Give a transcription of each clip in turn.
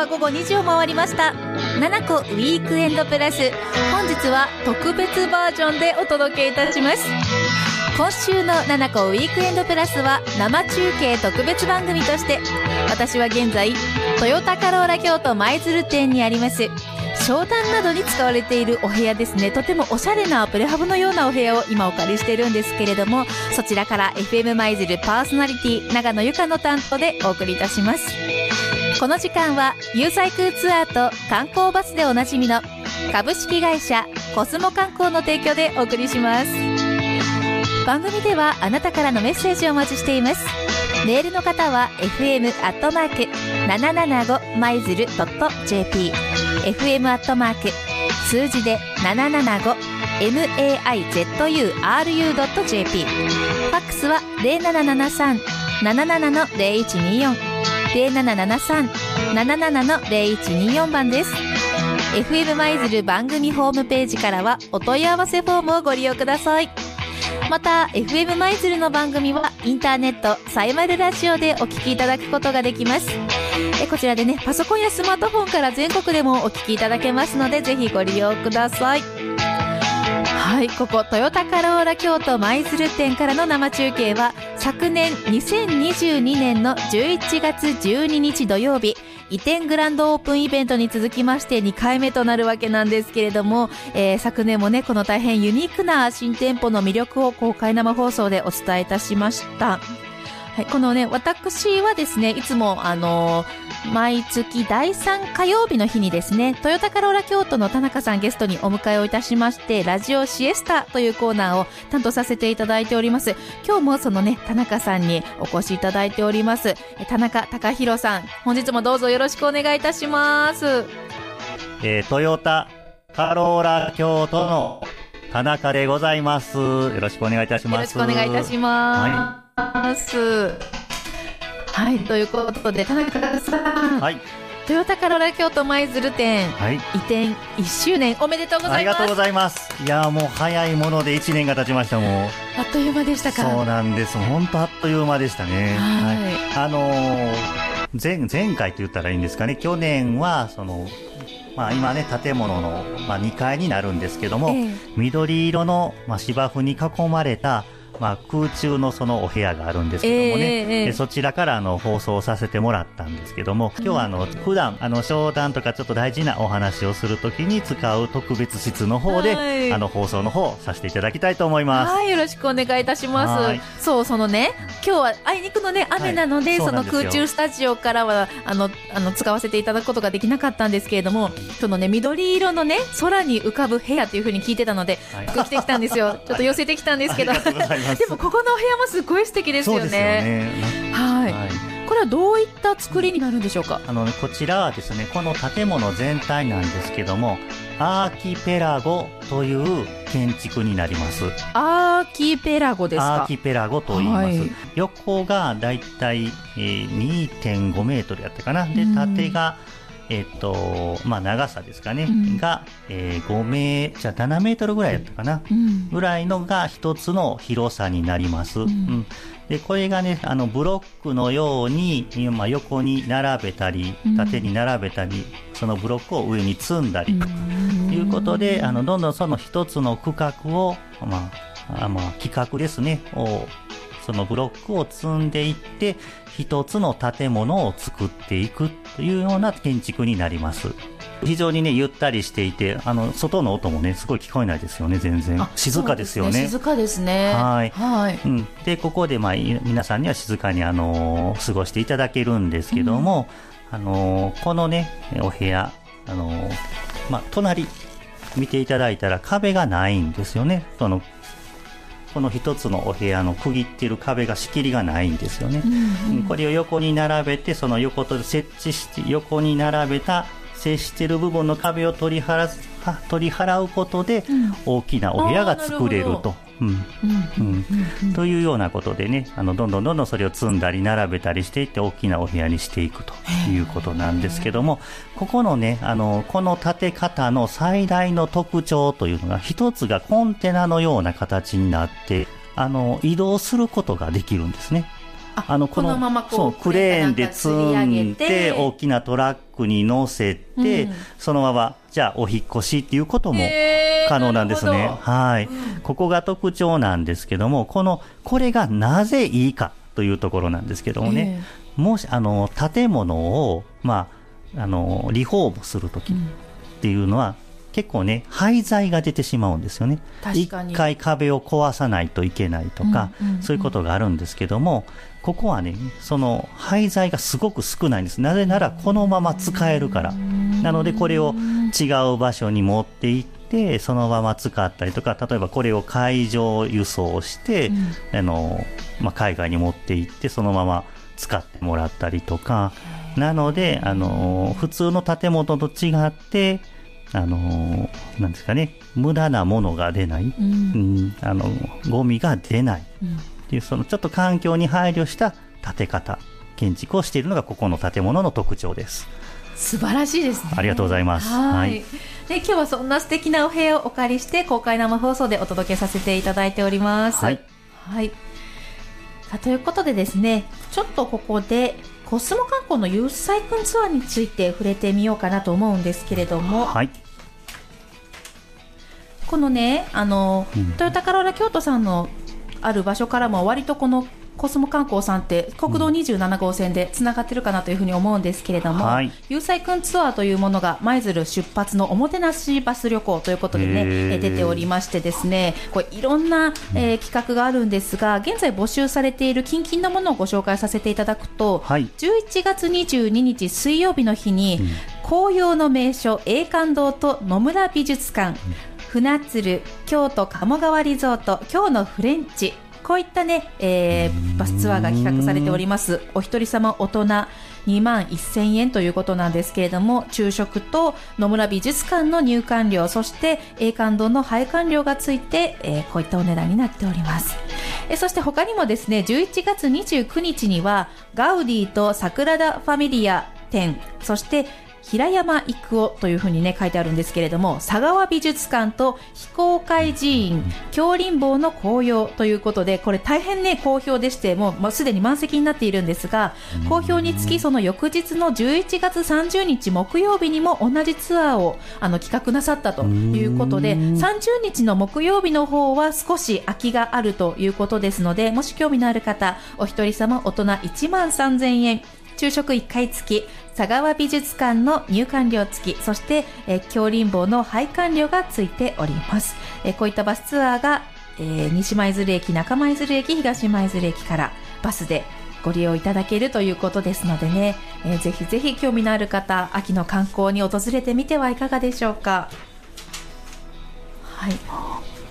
は午後2時を回りました。7個ウィークエンドプラス。本日は特別バージョンでお届けいたします。今週の7個ウィークエンドプラスは生中継特別番組として私は現在トヨタカローラ京都舞鶴店にあります。商談などに使われているお部屋ですね。とてもおしゃれなプレハブのようなお部屋を今お借りしているんですけれどもそちらから FM 舞鶴パーソナリティ長野由香の担当でお送りいたします。この時間はユーサイクルツアーと観光バスでおなじみの株式会社コスモ観光の提供でお送りします。番組ではあなたからのメッセージをお待ちしています。メールの方は fm アットマーク775マイズル .jp fm アットマーク数字で 775maizu.ru.jp ファックスは0773-77-0124 0773-77-0124番です。FM マイズル番組ホームページからはお問い合わせフォームをご利用ください。また FM マイズルの番組はインターネットサイマルラジオでお聞きいただくことができます。えこちらでねパソコンやスマートフォンから全国でもお聞きいただけますのでぜひご利用ください。はいここトヨタカローラ京都舞鶴店からの生中継は昨年2022年の11月12日土曜日移転グランドオープンイベントに続きまして2回目となるわけなんですけれども、えー、昨年もねこの大変ユニークな新店舗の魅力を公開生放送でお伝えいたしました。はい、このね、私はですね、いつも、あのー、毎月第3火曜日の日にですね、トヨタカローラ京都の田中さんゲストにお迎えをいたしまして、ラジオシエスタというコーナーを担当させていただいております。今日もそのね、田中さんにお越しいただいております。田中隆弘さん、本日もどうぞよろしくお願いいたします。えー、トヨタカローラ京都の田中でございます。よろしくお願いいたします。よろしくお願いいたします。はいます。はい、ということで、田中さん。はい。トヨタカローラ京都舞鶴店、はい、移転1周年おめでとうございます。ありがとうございます。いやもう早いもので1年が経ちましたもん。あっという間でしたか。そうなんです。本当あっという間でしたね。はい。はい、あのー、前前回と言ったらいいんですかね。去年はそのまあ、今ね建物の、まあ、2階になるんですけども、えー、緑色の、まあ、芝生に囲まれたまあ、空中のそのお部屋があるんですけどもね、えー、そちらからあの放送させてもらったんですけども、今日はあの普段あの商談とかちょっと大事なお話をするときに使う特別室の方で、はい、あの放送の方させていただきたいと思います。はい、よろしくお願いいたします。そう、そのね、今日はあいにくのね雨なので、はい、その空中スタジオからはあのあの使わせていただくことができなかったんですけれども、そのね緑色のね空に浮かぶ部屋というふうに聞いてたので、はい、来てきたんですよ。ちょっと寄せてきたんですけど、でもここのお部屋もすごい素敵ですよね。よねはい、はい、これはどういった作りになるんでしょうか？あの、ね、こちらはですね、この建物全体なんですけども、アーキペラゴという建築になります。アーキペラゴですか？アーキペラゴと言います。はい、横がだいたい、えー、2.5メートルやったかな。で、縦が、えっ、ー、と、まあ、長さですかね、うん、が、えー、5メじゃ7メートルぐらいやったかな、うん、ぐらいのが一つの広さになります。うん、で、これがね、あの、ブロックのように、まあ、横に並べたり、縦に並べたり、そのブロックを上に積んだり、ということで、あの、どんどんその一つの区画を、まあ、あまあ、企画ですね、をそのブロックを積んでいって、一つの建物を作っていくというような建築になります。非常にね、ゆったりしていて、あの、外の音もね、すごい聞こえないですよね、全然。静かですよね。ね静かですね。はい。はい。うん。で、ここで、まあ、皆さんには静かに、あのー、過ごしていただけるんですけども、うん、あのー、このね、お部屋、あのー、まあ、隣、見ていただいたら壁がないんですよね。そのこの一つのお部屋の区切っている壁が仕切りがないんですよね、うんうん、これを横に並べてその横と設置して横に並べた接している部分の壁を取り払取り払うことで大きなお部屋が作れると。というようなことでねあのどんどんどんどんそれを積んだり並べたりしていって大きなお部屋にしていくということなんですけどもここのねあのこの建て方の最大の特徴というのが一つがコンテナのような形になってあの移動することができるんですね。あのこのままこうクレーンで積んで大きなトラックに乗せて、うん、そのままじゃあお引越しっていうことも可能なんですね。はい、うん、ここが特徴なんですけども、このこれがなぜいいかというところなんですけどもね、もしあの建物をまああのリフォームするときっていうのは、結構ね廃材が出てしまうんですよね。一回壁を壊さないといけないとか、うんうんうん、そういうことがあるんですけどもここはねその廃材がすごく少ないんです。なぜならこのまま使えるから。なのでこれを違う場所に持っていってそのまま使ったりとか例えばこれを海上輸送して、うん、あのまあ、海外に持って行ってそのまま使ってもらったりとか。なのであの普通の建物と違ってあのなんですかね無駄なものが出ない、うん、うん、あのゴミが出ない、うん、っていうそのちょっと環境に配慮した建て方建築をしているのがここの建物の特徴です。素晴らしいですね。ありがとうございます。はい、で今日はそんな素敵なお部屋をお借りして公開生放送でお届けさせていただいております。はい、はい、さということでですねちょっとここでコスモ観光のユースサイクルツアーについて触れてみようかなと思うんですけれども、はい、このねあの、うん、トヨタカローラ京都さんのある場所からも割とこのコスモ観光さんって国道27号線でつながってるかなというふうに思うんですけれども、はい、有彩くんツアーというものが舞鶴出発のおもてなしバス旅行ということでね出ておりましてですねこれいろんな、えー、企画があるんですが現在募集されている近々のものをご紹介させていただくと、はい、11月22日水曜日の日に、うん、紅葉の名所栄冠堂と野村美術館、うん船鶴京都鴨川リゾート今日のフレンチこういったね、えー、バスツアーが企画されております。お一人様大人2万1000円ということなんですけれども、昼食と野村美術館の入館料、そして栄冠堂の配管料がついて、えー、こういったお値段になっております。えそして他にもですね、11月29日には、ガウディと桜田ファミリア店、そして平山郁夫というふうにね書いてあるんですけれども佐川美術館と非公開寺院京林坊の紅葉ということでこれ大変ね好評でしてもう、まあ、すでに満席になっているんですが好評につきその翌日の11月30日木曜日にも同じツアーをあの企画なさったということで30日の木曜日の方は少し空きがあるということですのでもし興味のある方お一人様大人1万3000円。昼食1回付き佐川美術館の入館料付き、そして、えー、京林坊の配管料がついております。えー、こういったバスツアーが、えー、西舞鶴駅、中舞鶴駅、東舞鶴駅からバスでご利用いただけるということですのでね、えー、ぜひぜひ興味のある方、秋の観光に訪れてみてはいかがでしょうか。はい。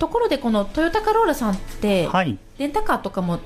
ところでこのトヨタカローラさんって、はい、レンタカーとかも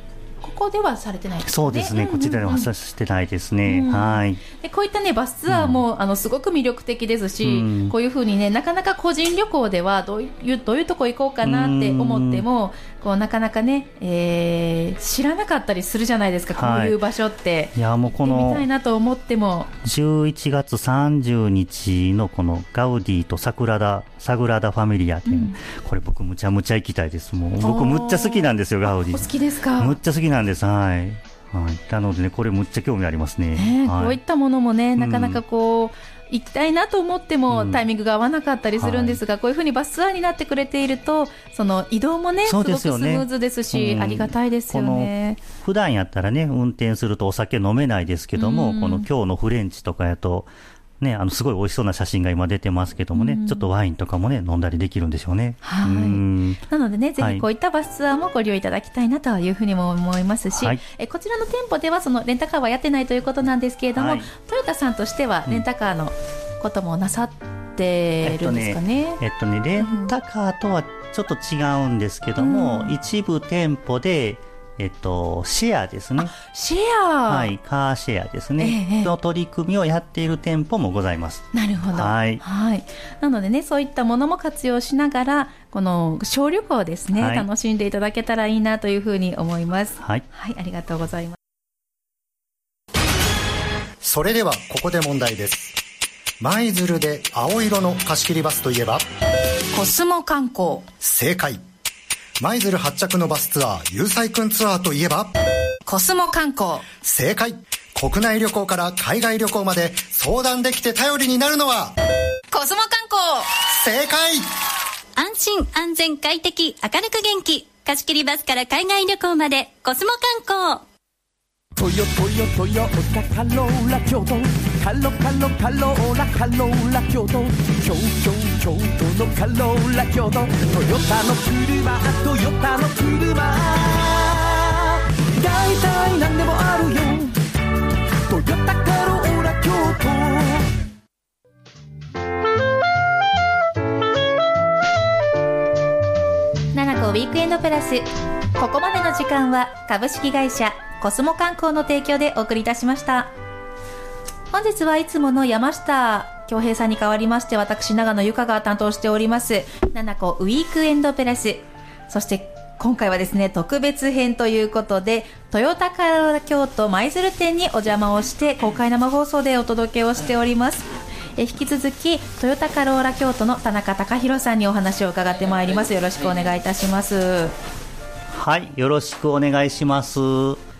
ここではされてない、ね、そうですね、こちらではさしてないですね、うん、はい。でこういったねバスツアーも、うん、あのすごく魅力的ですし、うん、こういうふうにねなかなか個人旅行ではどういうどういうとこ行こうかなって思っても、こうなかなかね、えー、知らなかったりするじゃないですか、こういう場所って。いやもうこの見たいなと思っても。11月30日のこのガウディとサグラダサグラダ・ファミリア店、うん、これ僕むちゃむちゃ行きたいです。もう僕むっちゃ好きなんですよガウディ。好きですか？むっちゃ好きなんです。はい。はい、なのでね、これむっちゃ興味ありますね。はい、こういったものもね、なかなかこう、行きたいなと思ってもタイミングが合わなかったりするんですが、うんはい、こういうふうにバスツアーになってくれているとその移動もねすごくスムーズですし、うん、ありがたいですよね。普段やったらね運転するとお酒飲めないですけども、うん、この今日のフレンチとかやとね、あのすごい美味しそうな写真が今出てますけどもね、うん、ちょっとワインとかもね、飲んだりできるんでしょうね。はい。なのでね、ぜひこういったバスツアーもご利用いただきたいなというふうにも思いますし、はい、えこちらの店舗ではそのレンタカーはやってないということなんですけれども、はい、トヨタさんとしてはレンタカーのこともなさってるんですかね？えっとね、えっとねレンタカーとはちょっと違うんですけども、うん、一部店舗で、えっと、シェアですね。シェアはい、カーシェアですね。ええ、の取り組みをやっている店舗もございます。なるほど。はい。はい。なのでね、そういったものも活用しながら、この小旅行ですね、はい、楽しんでいただけたらいいなというふうに思います。はい。はい、ありがとうございます。それでは、ここで問題です。舞鶴で青色の貸し切りバスといえばコスモ観光。正解。舞鶴発着のバスツアー、ゆうさいくんツアーといえばコスモ観光。正解。国内旅行から海外旅行まで相談できて頼りになるのはコスモ観光。正解。安心安全快適明るく元気。貸切バスから海外旅行までコスモ観光。トヨトヨトヨタカローラ京都カロカロカローラカローラ京都京京京都のカローラ京都トヨタの車トヨタの車大体何でもあるよトヨタカローラ京都ウィークエンドプラスここまでの時間は株式会社コスモ観光の提供でお送りいたしました本日はいつもの山下恭平さんに代わりまして私長野由香が担当しております七子ウィークエンドプラス。そして今回はですね特別編ということでトヨタカローラ京都舞鶴店にお邪魔をして公開生放送でお届けをしております。え引き続きトヨタカローラ京都の田中隆弘さんにお話を伺ってまいります。よろしくお願いいたします。はいよろしくお願いします。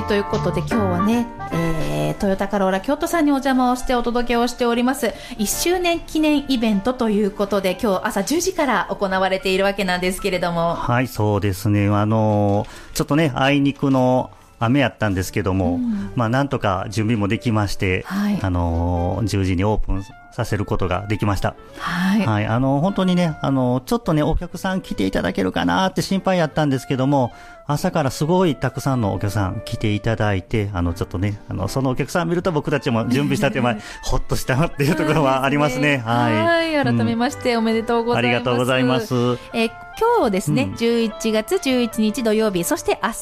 はいということで今日はね、えー、トヨタカローラ京都さんにお邪魔をしてお届けをしております。1周年記念イベントということで今日朝10時から行われているわけなんですけれども。はいそうですね。あのちょっとねあいにくの雨やったんですけども、うん、まあなんとか準備もできまして、はい、あの10時にオープンさせることができました。はい。はい。あの、本当にね、あの、ちょっとね、お客さん来ていただけるかなって心配やったんですけども、朝からすごいたくさんのお客さん来ていただいて、あの、ちょっとね、あの、そのお客さん見ると僕たちも準備した手前、ほっとしたなっていうところはありますね。はい。はい。改めましておめでとうございます。ありがとうございます。え今日ですね、うん、11月11日土曜日、そして明日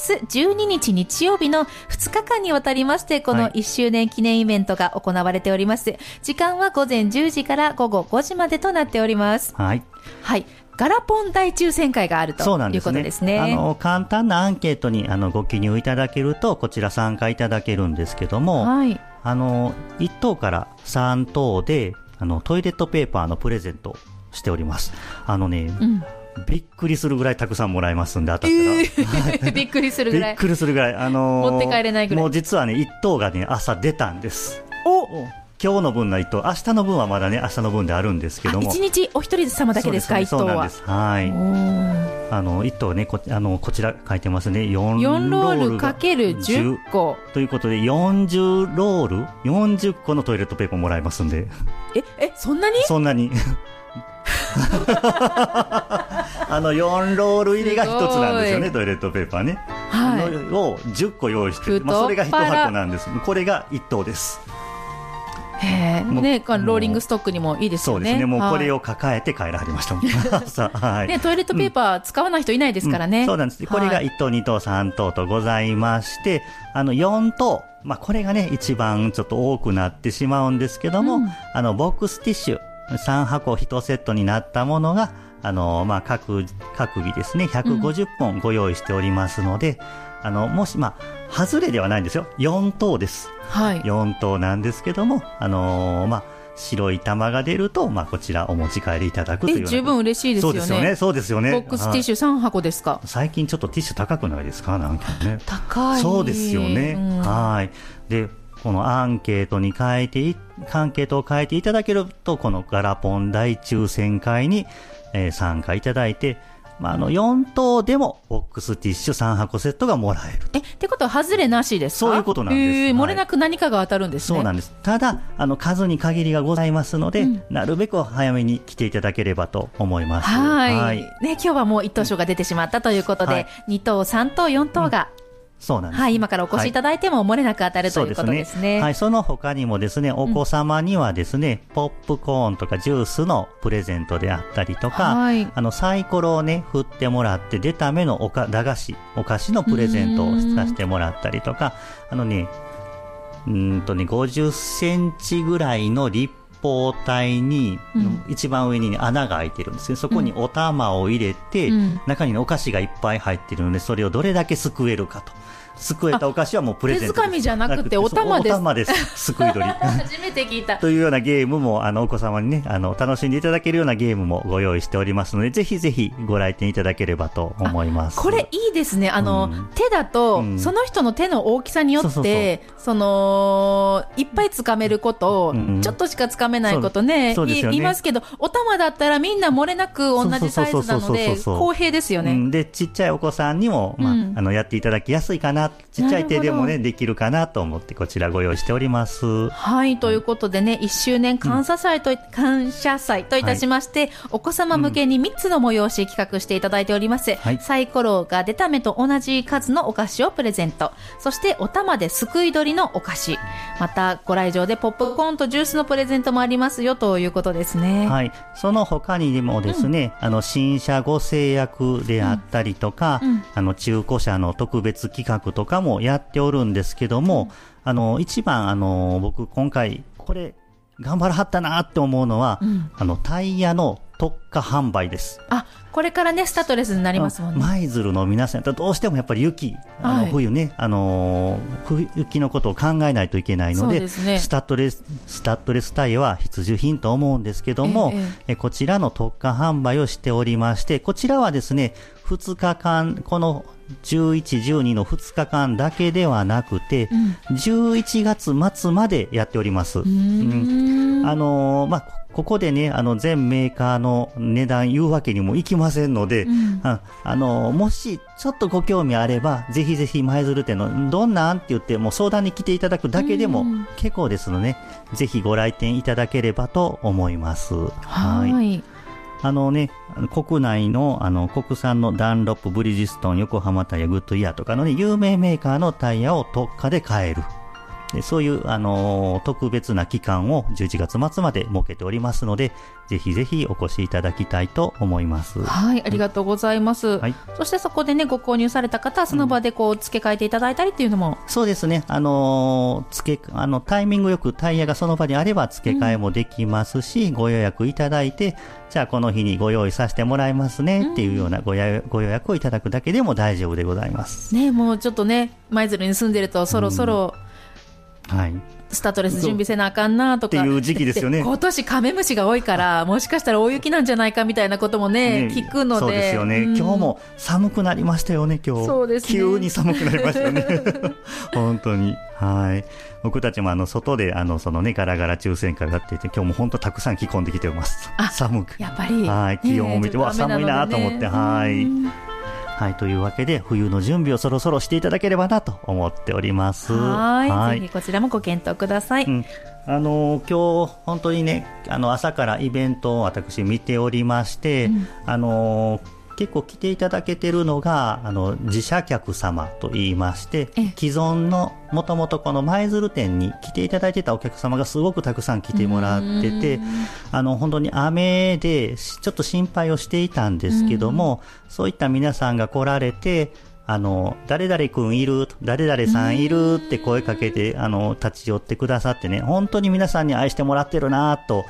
12日日曜日の2日間にわたりまして、この1周年記念イベントが行われております。はい、時間は午前10時から午後5時までとなっております。はい。はい。ガラポン大抽選会があるということですね。すねあの簡単なアンケートにあのご記入いただけるとこちら参加いただけるんですけども、はい、あの1等から3等であのトイレットペーパーのプレゼントしております。あのね、うんびっくりするぐらいたくさんもらえますんで、当たったら。えー、びっくりするぐらい。びっくりするぐらい。あのー、持って帰れないぐらい。もう実はね、1等がね、朝出たんです。お今日の分ないと、明日の分はまだね、明日の分であるんですけども。一日お一人様だけですか、一等は。はい。あの、一等ね、こ、あの、こちら書いてますね。4, 4ロールかける10個。ということで、40ロール ?40 個のトイレットペーパーもらえますんで。え、え、そんなに？そんなに。あの4ロール入りが1つなんですよねトイレットペーパーね、はい、を10個用意して、まあ、それが1箱なんですこれが1等ですへね、ローリングストックにもいいですよね。そうですね。もうこれを抱えて帰らはりました。はい。ね、トイレットペーパー使わない人いないですからね。うんうん、そうなんです。これが1等、2等、3等とございまして、あの、4等、まあ、これがね、一番ちょっと多くなってしまうんですけども、うん、あの、ボックスティッシュ、3箱1セットになったものが、あの、まあ、各、各日ですね、150本ご用意しておりますので、あの、もし、まあ、外れではないんですよ。4等です。はい。4等なんですけども、あのー、まあ、白い玉が出ると、まあ、こちらお持ち帰りいただくという十分嬉しいですよね。そうですよね。そうですよね。ボックスティッシュ3箱ですか？最近ちょっとティッシュ高くないですか？なんかね。高い。そうですよね。うん、はい。で、このアンケートに変えて、アンケートを変えていただけると、このガラポン大抽選会に、えー、参加いただいて、まあ、あの、4等でも、ボックスティッシュ3箱セットがもらえる。え、ってことは、外れなしですか？そういうことなんです。えー、漏れなく何かが当たるんですね。そうなんです。ただ、あの、数に限りがございますので、うん、なるべく早めに来ていただければと思います。はいはい。ね、今日はもう1等賞が出てしまったということで、はい、2等、3等、4等が、うんそうなんです、はい、今からお越しいただいても、漏れなく当たる、ということですね。はい、その他にもですね、お子様にはですね、うん、ポップコーンとかジュースのプレゼントであったりとか、はい、あの、サイコロをね、振ってもらって出た目のおか、駄菓子、お菓子のプレゼントをさせてもらったりとか、あのね、うんとね、50センチぐらいの立方体に、うん、一番上に、ね、穴が開いてるんですね。そこにお玉を入れて、うん、中に、ね、お菓子がいっぱい入ってるので、それをどれだけすくえるかと。すくえたお菓子はもうプレゼント手づかみじゃなくてお玉です。お玉です。すくい取り。初めて聞いた。というようなゲームもあのお子様にねあの楽しんでいただけるようなゲームもご用意しておりますのでぜひぜひご来店いただければと思います。これいいですね。あの、うん。手だと、うん。その人の手の大きさによって、その、いっぱいつかめること、うんうんちょっとしかつかめないことね、言いますけど、お玉だったらみんな漏れなく同じサイズなので、公平ですよね。うん、でちっちゃいお子さんにも、まあうん。あのやっていただきやすいかなちっちゃい手でもなねできるかなと思ってこちらご用意しております。はい、ということでね、1周年感謝祭と、感謝祭といたしまして、お子様向けに3つの催し企画していただいております。はい。サイコロが出た目と同じ数のお菓子をプレゼント。そして、お玉ですくい取りのお菓子。また、ご来場でポップコーンとジュースのプレゼントもありますよということですね。はい、その他にもですね、あの新車ご制約であったりとか、うん。あの中古車の特別企画とかもやっておるんですけども、あの一番あの僕今回これ頑張らはったなって思うのは、うんあのタイヤの特化販売です。あ、これからね、スタッドレスになりますもんね。舞鶴の皆さんとどうしてもやっぱり雪、あのはい冬ね、あのー雪のことを考えないといけないので、ですねスタッドレス、スタッドレスタイヤは必需品と思うんですけども、えええこちらの特価販売をしておりまして、こちらはですね、2日間、この11、12の2日間だけではなくて、11月末までやっております。うーん。あのーまあ、ここでね、あの、全メーカーの値段言うわけにもいきませんので、ん。ああのーもし、ちょっとご興味あれば、ぜひぜひ舞鶴店の、どんなんって言って、もう相談に来ていただくだけでもうん。結構ですので、ぜひご来店いただければと思います。はい。あのね、国内のあの国産のダンロップ、ブリヂストン、横浜タイヤ、グッドイヤーとかのね、有名メーカーのタイヤを特価で買える。でそういう、あのー特別な期間を11月末まで設けておりますので、ぜひぜひお越しいただきたいと思います。はい、ありがとうございます。はいそしてそこでね、ご購入された方はその場でこう付け替えていただいたりっていうのも、そうですね。あのー付け、あの、タイミングよくタイヤがその場にあれば付け替えもできますし、ご予約いただいて、じゃあこの日にご用意させてもらいますねっていうようなごやご予約をいただくだけでも大丈夫でございます。ね、もうちょっとね、舞鶴に住んでるとそろそろはい。スタッドレス準備せなあかんなとか。っていう時期ですよね今年カメムシが多いから、もしかしたら大雪なんじゃないかみたいなこともね、ね聞くので。そうですよね、うん今日も寒くなりましたよね、今日。そうですね急に寒くなりましたよね。本当に。はい。僕たちもあの、外で、あの、そのね、ガラガラ抽選会をやっていて、今日も本当たくさん着込んできてます。あ寒く。やっぱり。はい気温を見てねうわ寒いなと思ってはいうんはい。というわけで、冬の準備をそろそろしていただければなと思っております。はい。ぜひこちらもご検討ください。うんあの今日本当にねあの朝からイベントを私見ておりまして、あの結構来ていただけてるのがあの自社客様と言いましてええ。既存のもともとこの舞鶴店に来ていただいてたお客様がすごくたくさん来てもらっててあの本当に雨でしちょっと心配をしていたんですけどもそういった皆さんが来られてあの、誰々くんいる誰々さんいるって声かけて、あの、立ち寄ってくださってね、本当に皆さんに愛してもらってるなと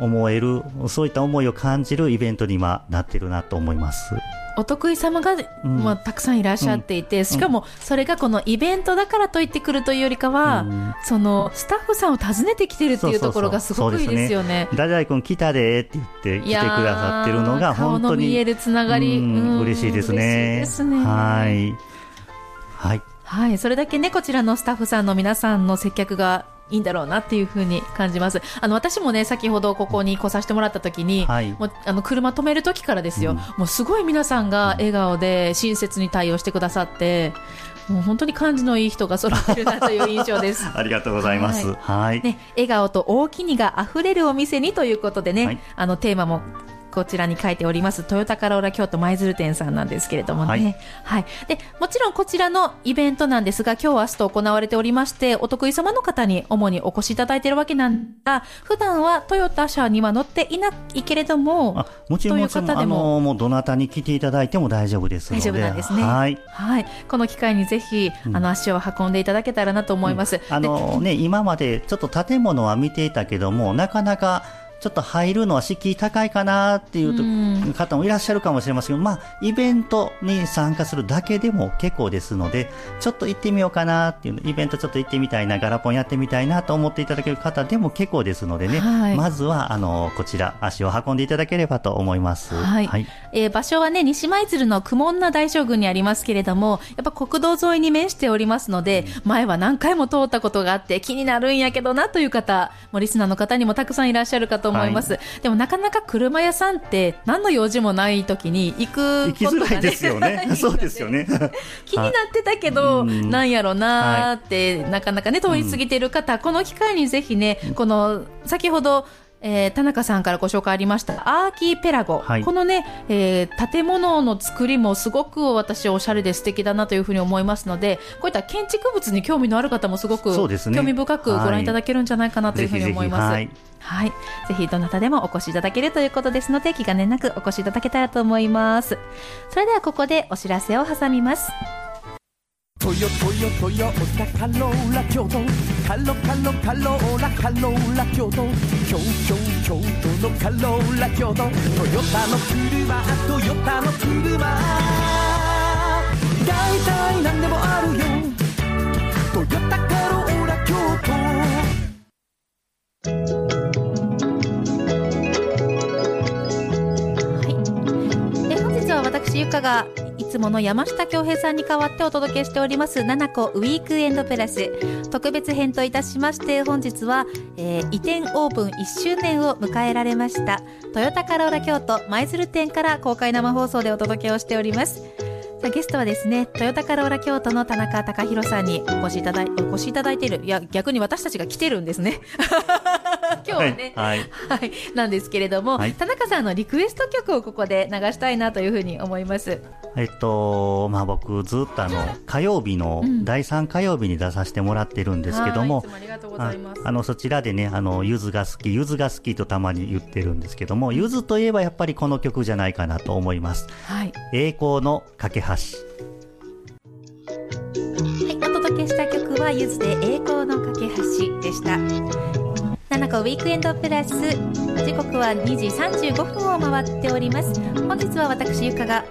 思える、そういった思いを感じるイベントに今なってるなと思います。お得意様が、んまあ、たくさんいらっしゃっていて、しかもそれがこのイベントだからといってくるというよりかは、うんそのスタッフさんを訪ねてきてるっていうところがすごくいいですよね。誰々くん来たでって言って来てくださってるのが本当に見えるつながり、うんうん嬉しいですね。ですねはい。はい。はい、それだけね、こちらのスタッフさんの皆さんの接客がいいんだろうなっていうふうに感じます。あの、私もね、先ほどここに来させてもらった時に、はいもう、あの、車止める時からですよ、うんもうすごい皆さんが笑顔で親切に対応してくださって、もう本当に感じのいい人が揃ってるなという印象です。ありがとうございます。はい。ね、笑顔と大きにが溢れるお店にということでね、はいあのテーマもこちらに書いております、トヨタカローラ京都舞鶴店さんなんですけれどもね。ははいい。で、もちろんこちらのイベントなんですが、今日明日と行われておりまして、お得意様の方に主にお越しいただいているわけなんだ。普段はトヨタ車には乗っていないけれどもあ、もちろん、もちろん、方でもあの、もうどなたに来ていただいても大丈夫ですので。大丈夫なんですね。はい。はい。この機会にぜひ、あの、足を運んでいただけたらなと思います。あのね、今までちょっと建物は見ていたけども、なかなかちょっと入るのは敷居高いかなっていう方もいらっしゃるかもしれませんけど、まあ、イベントに参加するだけでも結構ですので、ちょっと行ってみようかなっていう、イベントちょっと行ってみたいな、ガラポンやってみたいなと思っていただける方でも結構ですのでね、はい、まずは、あの、こちら、足を運んでいただければと思います。はい。はい、えー、場所はね、西舞鶴の苦悶な大将軍にありますけれども、やっぱ国道沿いに面しておりますので、前は何回も通ったことがあって気になるんやけどなという方、もうリスナーの方にもたくさんいらっしゃるかと思います。はい、でもなかなか車屋さんって何の用事もない時に行くことが、ね、ですよね。そうですよね。気になってたけど、なんやろなーって、なかなかね、通り過ぎてる方、この機会にぜひね、この、先ほど、えー、田中さんからご紹介ありましたアーキーペラゴ、はい、このね、えー、建物の作りもすごく私おしゃれで素敵だなというふうに思いますのでこういった建築物に興味のある方もすごく興味深くご覧いただけるんじゃないかなというふうに思います。はい、はい、ぜひどなたでもお越しいただけるということですので気兼ねなくお越しいただけたらと思います。それではここでお知らせを挟みますトヨトヨトヨタカローラ京都。カロカロカローラカローラ京都。京京京都のカローラ京都。トヨタの車トヨタの車。大体何でもあるよ。トヨタカローラ京都。はい。本日は私ゆかがつもの山下恭平さんに代わってお届けしております、七個ウィークエンドプラス。特別編といたしまして、本日は、えー、移転オープン1周年を迎えられました、トヨタカローラ京都舞鶴店から公開生放送でお届けをしております。ゲストはですね、トヨタカローラ京都の田中隆弘さんにお越しいただいお越しいただいている、いや、逆に私たちが来てるんですね。今日はね、はい、はい、はい、なんですけれども、はい、田中さんのリクエスト曲をここで流したいなというふうに思います。えっと、まあ僕ずっとあの、火曜日の、第3火曜日に出させてもらってるんですけども、あの、そちらでね、あの、ゆずが好き、ゆずが好きとたまに言ってるんですけども、ゆずといえばやっぱりこの曲じゃないかなと思います。はい。栄光の架け橋。届けした曲はゆずで栄光の架け橋でした七子ウィークエンドプラス時刻は2時35分を回っております本日は私ゆかが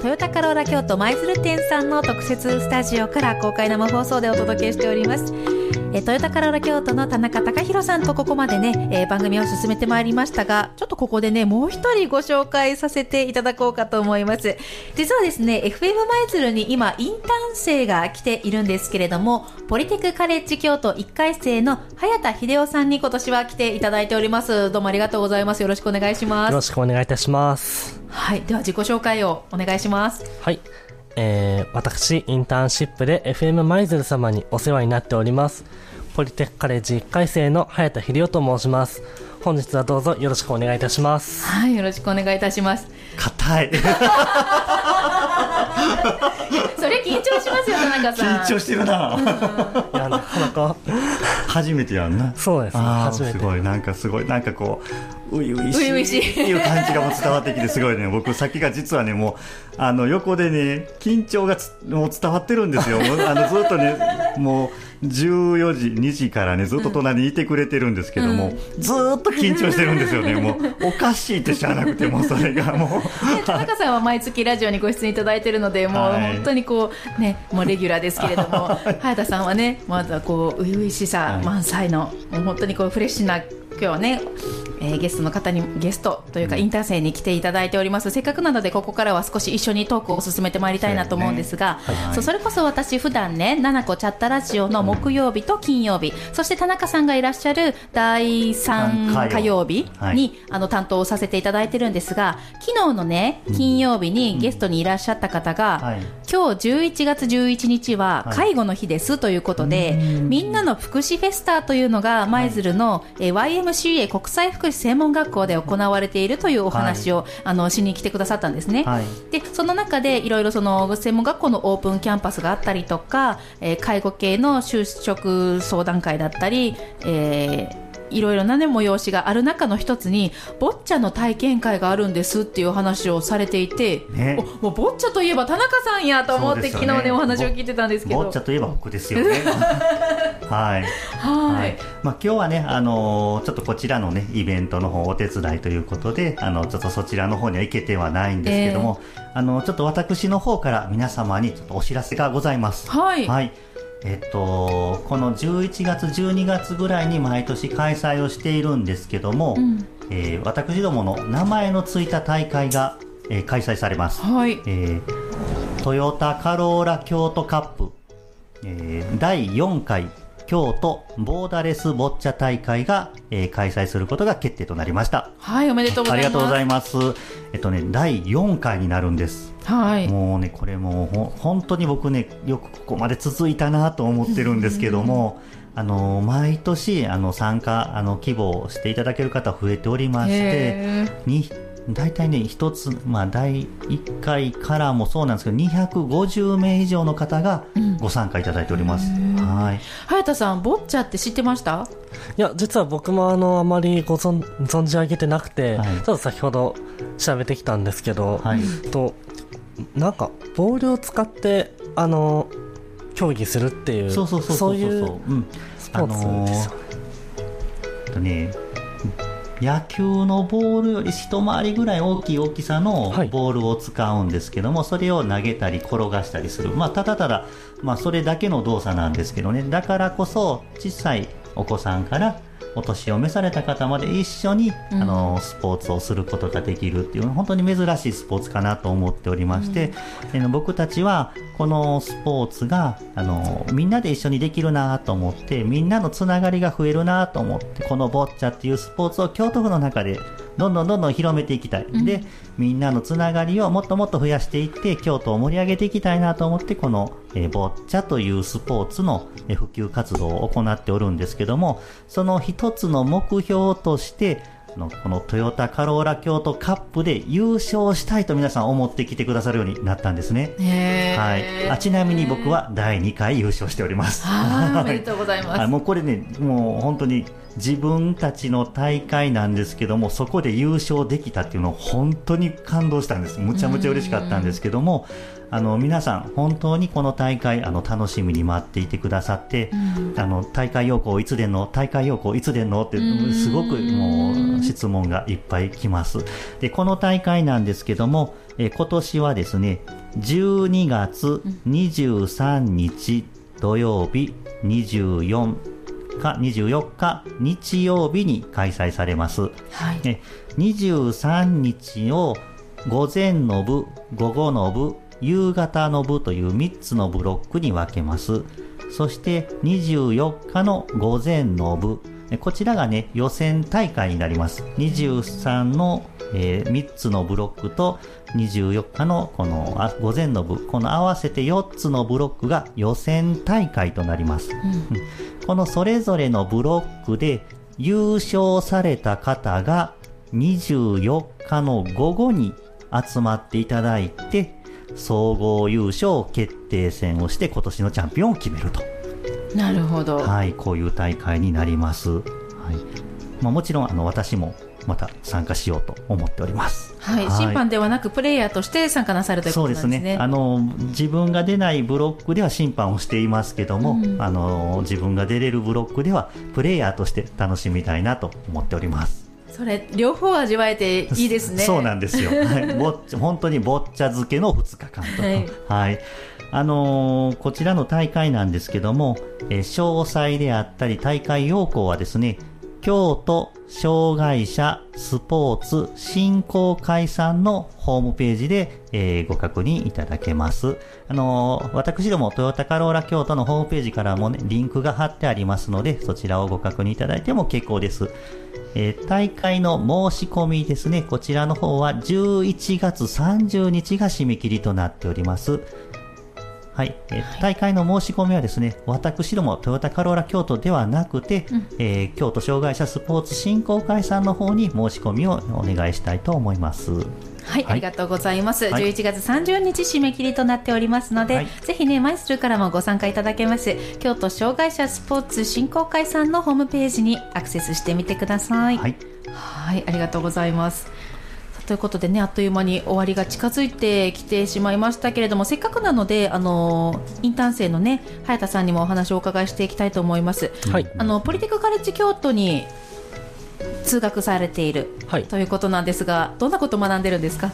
トヨタカローラ京都舞鶴店さんの特設スタジオから公開生放送でお届けしております。えトヨタカローラ京都の田中隆弘さんとここまでね、えー、番組を進めてまいりましたが、ちょっとここでね、もう一人ご紹介させていただこうかと思います。実はですね、FM 舞鶴に今、インターン生が来ているんですけれども、ポリテクカレッジ京都1回生の早田秀夫さんに今年は来ていただいております。どうもありがとうございます。よろしくお願いします。よろしくお願いいたします。はい。では自己紹介をお願いします。はい。えー、私、インターンシップで FM 舞鶴様にお世話になっております。ポリテックカレッジ1回生の早田秀夫と申します。本日はどうぞよろしくお願いいたします。はいよろしくお願いいたします。硬い。それ緊張しますよ田中さん。緊張してるな、うん、いやなかなか。初めてやんな。そうですね初めて。すごいなんかすごいなんかこう初々しい。しい。ってい。う感じがも伝わってきてすごい。ね僕先が実はねもうあの横でね緊張がもう伝わってるんですよあのずっとねもう14時2時からねずっと隣にい。てくれてるんですけども、うん、ずっと緊張してるんですよねもうおかしい。って知らなくてもそれがもう田中さんは毎月ラジオにご出演い。ただい。てるのでもう本当にこうねもうレギュラーですけれども早田さんはねまだこう初々しさ満載の、もう本当にこうフレッシュな今日はね、えー、ゲストの方にゲストというかインター生に来ていただいております。せっかくなのでここからは少し一緒にトークを進めてまいりたいなと思うんですがそ、ねはい、そうそれこそ私普段ね「七子チャットラジオ」の木曜日と金曜日、うん、そして田中さんがいらっしゃる第3火曜日に、はい、あの担当させていただいてるんですが昨日のね金曜日にゲストにいらっしゃった方が、うんはい、今日11月11日は介護の日ですということで、みんなの福祉フェスタというのが舞鶴の、えー、YM YMCA 国際福祉専門学校で行われているというお話を、はい、あのしに来てくださったんですね。はい、でその中でいろいろその専門学校のオープンキャンパスがあったりとか、えー、介護系の就職相談会だったり、えーいろいろなね、催しがある中の一つに、ボッチャの体験会があるんですっていう話をされていて、ねおもうボッチャといえば田中さんやと思って、ね昨日ね、お話を聞いてたんですけど。ボッチャといえば僕ですよね。はい。はい。まあ、今日はね、あのーちょっとこちらのね、イベントの方お手伝いということで、あの、ちょっとそちらの方には行けてはないんですけども、あの、ちょっと私の方から皆様にちょっとお知らせがございます。はい。はい。えっと、この11月、12月ぐらいに毎年開催をしているんですけども、うんえー私どもの名前のついた大会が、えー開催されます。はい。えートヨタカローラ京都カップ、えー第4回京都ボーダレスボッチャ大会が、えー開催することが決定となりました。はい、おめでとうございます。ありがとうございます。えっとね、第4回になるんです。はい。もうね、これもうほ本当に僕ね、よくここまで続いたなと思ってるんですけども、あの、毎年、あの、参加、あの、希望していただける方増えておりまして、へに大体ね、一つ、まあ、第1回からもそうなんですけど、250名以上の方がご参加いただいております。はい。ー早田さん、ボッチャって知ってました？いや、実は僕もあの、あまりご存存じ上げてなくて、はいちょっと先ほど調べてきたんですけど、はい。と、なんか、ボールを使って、あの、競技するっていう、そうそうそうそうそう。いううん。スポーツですよね。えっとね、野球のボールより一回りぐらい大きい大きさのはいボールを使うんですけども、それを投げたり転がしたりする。まあ、ただただ、まあ、それだけの動作なんですけどね。だからこそ、小さいお子さんからお年を召された方まで一緒に、うん。あの、スポーツをすることができるっていう、本当に珍しいスポーツかなと思っておりまして、えー僕たちは、このスポーツが、あの、みんなで一緒にできるなと思って、みんなのつながりが増えるなと思って、このボッチャっていうスポーツを京都府の中で、どんどんどんどん広めていきたい。で、みんなのつながりをもっともっと増やしていって、京都を盛り上げていきたいなと思って、この、えーボッチャというスポーツの、えー普及活動を行っておるんですけども、その一つの目標として、あのこのトヨタカローラ京都カップで優勝したいと皆さん思ってきてくださるようになったんですね。はい。あちなみに僕は第2回優勝しております。おめでうとうございます。はい、もうこれね、もう本当に自分たちの大会なんですけども、そこで優勝できたっていうのを本当に感動したんです。むちゃむちゃ嬉しかったんですけども、あの皆さん本当にこの大会あの楽しみに待っていてくださって、あの大会要項いつでんの大会要項いつでんのってんすごくもう質問がいっぱい来ます。で、この大会なんですけども、えー今年はですね、12月23日土曜日24か24日日曜日に開催されます。はい。ね23日を午前の部、午後の部、夕方の部という3つのブロックに分けます。そして24日の午前の部、えこちらがね、予選大会になります。23の、え3つのブロックと24日のこのあ午前の部、この合わせて4つのブロックが予選大会となります。このそれぞれのブロックで優勝された方が24日の午後に集まっていただいて、総合優勝決定戦をして今年のチャンピオンを決めると。なるほど。はい、こういう大会になります。はい。まあもちろんあの私もまた参加しようと思っております。はい。審判ではなく、プレイヤーとして参加なさるというこそうでとなんですすね。ね。あの、自分が出ないブロックでは審判をしていますけども、あの、自分が出れるブロックではプレイヤーとして楽しみたいなと思っております。それ、両方味わえていいですね。そうなんですよ。はい、ボッチャ本当にボッチャ漬けの2日間と。はいはい。あのーこちらの大会なんですけども、えー詳細であったり大会要項はですね、京都障害者スポーツ振興会さんのホームページで、えーご確認いただけます。あのー私どもトヨタカローラ京都のホームページからもね、リンクが貼ってありますので、そちらをご確認いただいても結構です。えー大会の申し込みですね、こちらの方は11月30日が締め切りとなっております。はい、えー、大会の申し込みはですね、私どもトヨタカローラ京都ではなくて、うん、えー、京都障害者スポーツ振興会さんの方に申し込みをお願いしたいと思います。はい、はい、ありがとうございます。はい、11月30日締め切りとなっておりますので、はい、ぜひね、マイスルからもご参加いただけます、京都障害者スポーツ振興会さんのホームページにアクセスしてみてください。はい、はいありがとうございます。ということでねあっという間に終わりが近づいてきてしまいましたけれどもせっかくなのであのインターン生のね早田さんにもお話をお伺いしていきたいと思います。はい、あのポリティックカレッジ京都に通学されている、はい、ということなんですがどんなことを学んでるんですか？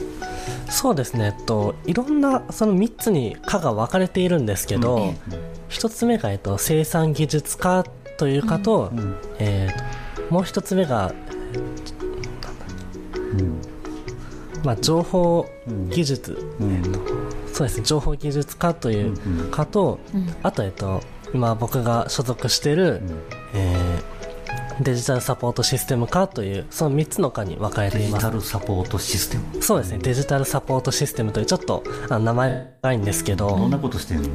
そうですね、えっと、いろんなその3つに科が分かれているんですけど、うん、1つ目が、えっと、生産技術科という科と、うん、えー、もう1つ目が、うんまあ、情報技術、うん、えーと、そうですね情報技術科という科と、うん、あと,、えーと、今僕が所属している、うん、えー、デジタルサポートシステム科というその3つの科に分かれています。デジタルサポートシステム。そうですねデジタルサポートシステムというちょっとあ名前がいいんですけど。どんなことしてるの？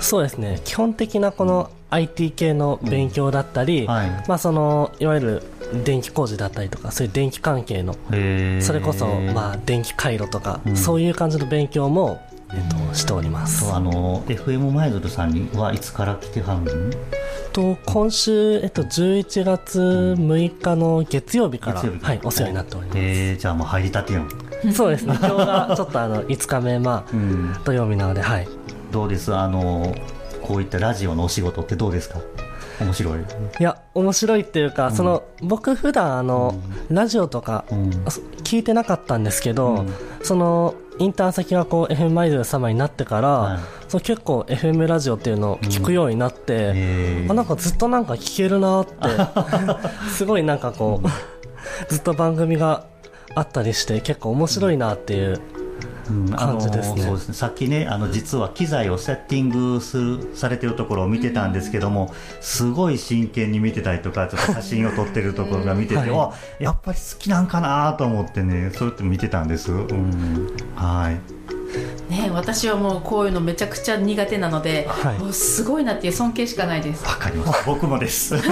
そうですね基本的なこの IT 系の勉強だったり、はい、まあ、そのいわゆる電気工事だったりとかそういう電気関係のそれこそ、まあ、電気回路とか、うん、そういう感じの勉強も、えっと、しております。あの FM マイズルさんにはいつから来てはるの？と今週、えっと、11月6日の月曜日から、うん、はい、お世話になっております、えー、じゃあもう入りたてやん。そうですね。今日がちょっとあの5日目、まあ、うん、土曜日なので、はい、どうです？あのこういったラジオのお仕事ってどうですか？面白い。いや面白いっていうか、うん、その僕普段あの、うん、ラジオとか、聞いてなかったんですけど、そのインターン先がこう FM マイズル様になってから、はい、そ結構 FM ラジオっていうのを聞くようになって、あなんかずっとなんか聞けるなって すごいなんかこうずっと番組があったりして結構面白いなっていう感じですね,、そうですね。さっきねあの実は機材をセッティングするされてるところを見てたんですけども、すごい真剣に見てたりとかちょっと写真を撮ってるところが見てて、はい、やっぱり好きなんかなと思ってねそうやって見てたんです、うん、はい。ね、私はもうこういうのめちゃくちゃ苦手なので、はい、もうすごいなっていう尊敬しかないです。わかります。僕もです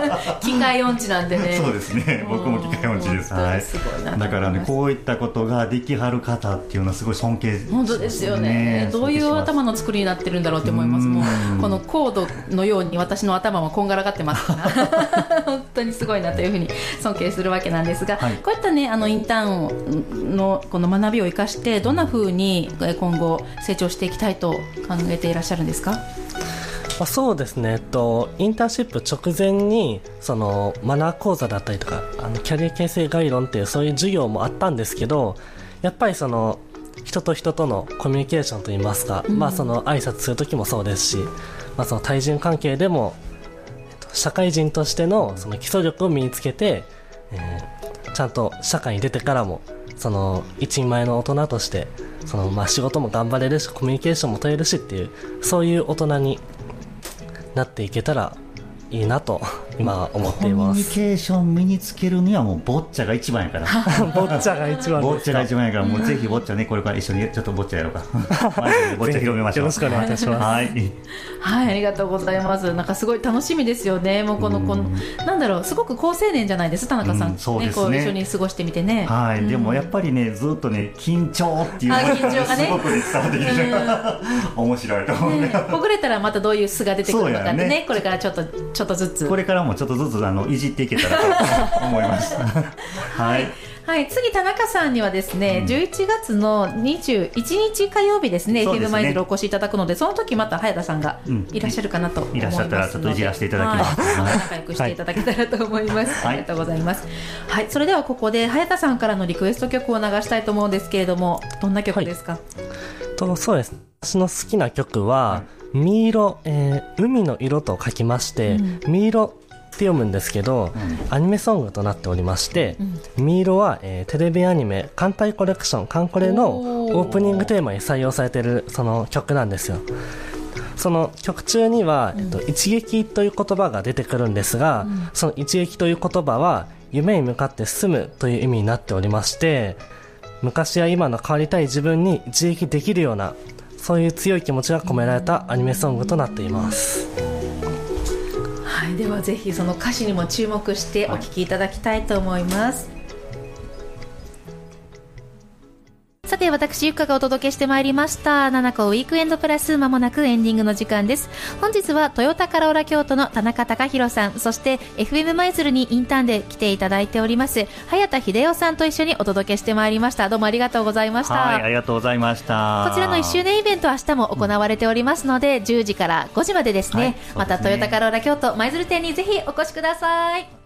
機械音痴なんでね。そうですね。僕も機械音痴です。はい。すごいなだからねこういったことができはる方っていうのはすごい尊敬、ね、本当ですよね。どういう頭の作りになってるんだろうって思いますもう。このコードのように私の頭もこんがらがってますから。本当にすごいなというふうに尊敬するわけなんですが、はい、こういったねあのインターンのこの学びを生かしてどんなふうに今後成長していきたいと考えていらっしゃるんですか？まあ、そうですね、えっと、インターンシップ直前にそのマナー講座だったりとかあのキャリア形成概論っていうそういう授業もあったんですけどやっぱりその人と人とのコミュニケーションといいますか、うん、まあその挨拶する時もそうですし、まあ、その対人関係でも、えっと、社会人としてのその基礎力を身につけて、えー、ちゃんと社会に出てからもその一人前の大人としてその、まあ、仕事も頑張れるしコミュニケーションも取れるしっていうそういう大人になっていけたらいいなと今思っています。コミュニケーション身につけるにはもうボッチャが一番やから。ボッチャが一番ボッチャが一番やからもうぜひボッチャねこれから一緒にちょっとボッチャやろうか。ボッチャ広めましょう。よろしくお願いいたします。はい、はい、ありがとうございます。なんかすごい楽しみですよね。もうこのこのなんだろうすごく好青年じゃないです？田中さん、そうですね、ね、一緒に過ごしてみてね。はい、でもやっぱりねずっとね緊張っていう緊張がね。すごく伝わってきて面白いと思うねほぐれたらまたどういう素が出てくるのかってね。これからちょっとちょっとずつ。これからもちょっとずつあのいじっていけたらと 思います。はい。はい、次田中さんにはですね、うん、11月の21日火曜日ですね、フィルマイズルお越しいただくので、その時また早田さんがいらっしゃるかなと思いますので、うん、いらっしゃったらちょっといじらせていただきます。はい、仲良くしていただけたらと思います。はい、ありがとうございます。はい、それではここで早田さんからのリクエスト曲を流したいと思うんですけれども、どんな曲ですか？はい、とそうです。私の好きな曲は、はいみ色、えー、海の色と書きまして、うん、み色って読むんですけど、うん、アニメソングとなっておりまして、うん、み色は、えー、テレビアニメ「艦隊コレクションカンコレ」のオープニングテーマに採用されているその曲なんですよ。その曲中には、えっと、一撃という言葉が出てくるんですが、うん、その一撃という言葉は夢に向かって進むという意味になっておりまして昔や今の変わりたい自分に一撃できるようなそういう強い気持ちが込められたアニメソングとなっています。はいではぜひその歌詞にも注目してお聴きいただきたいと思います、さて、私、ゆかがお届けしてまいりました。七子ウィークエンドプラス、まもなくエンディングの時間です。本日は、トヨタカローラ京都の田中隆弘さん、そして、FM 舞鶴にインターンで来ていただいております、早田秀夫さんと一緒にお届けしてまいりました。どうもありがとうございました。はい、ありがとうございました。こちらの1周年イベント、明日も行われておりますので、うん、10時から5時までですね、はい、またトヨタカローラ京都舞鶴店にぜひお越しください。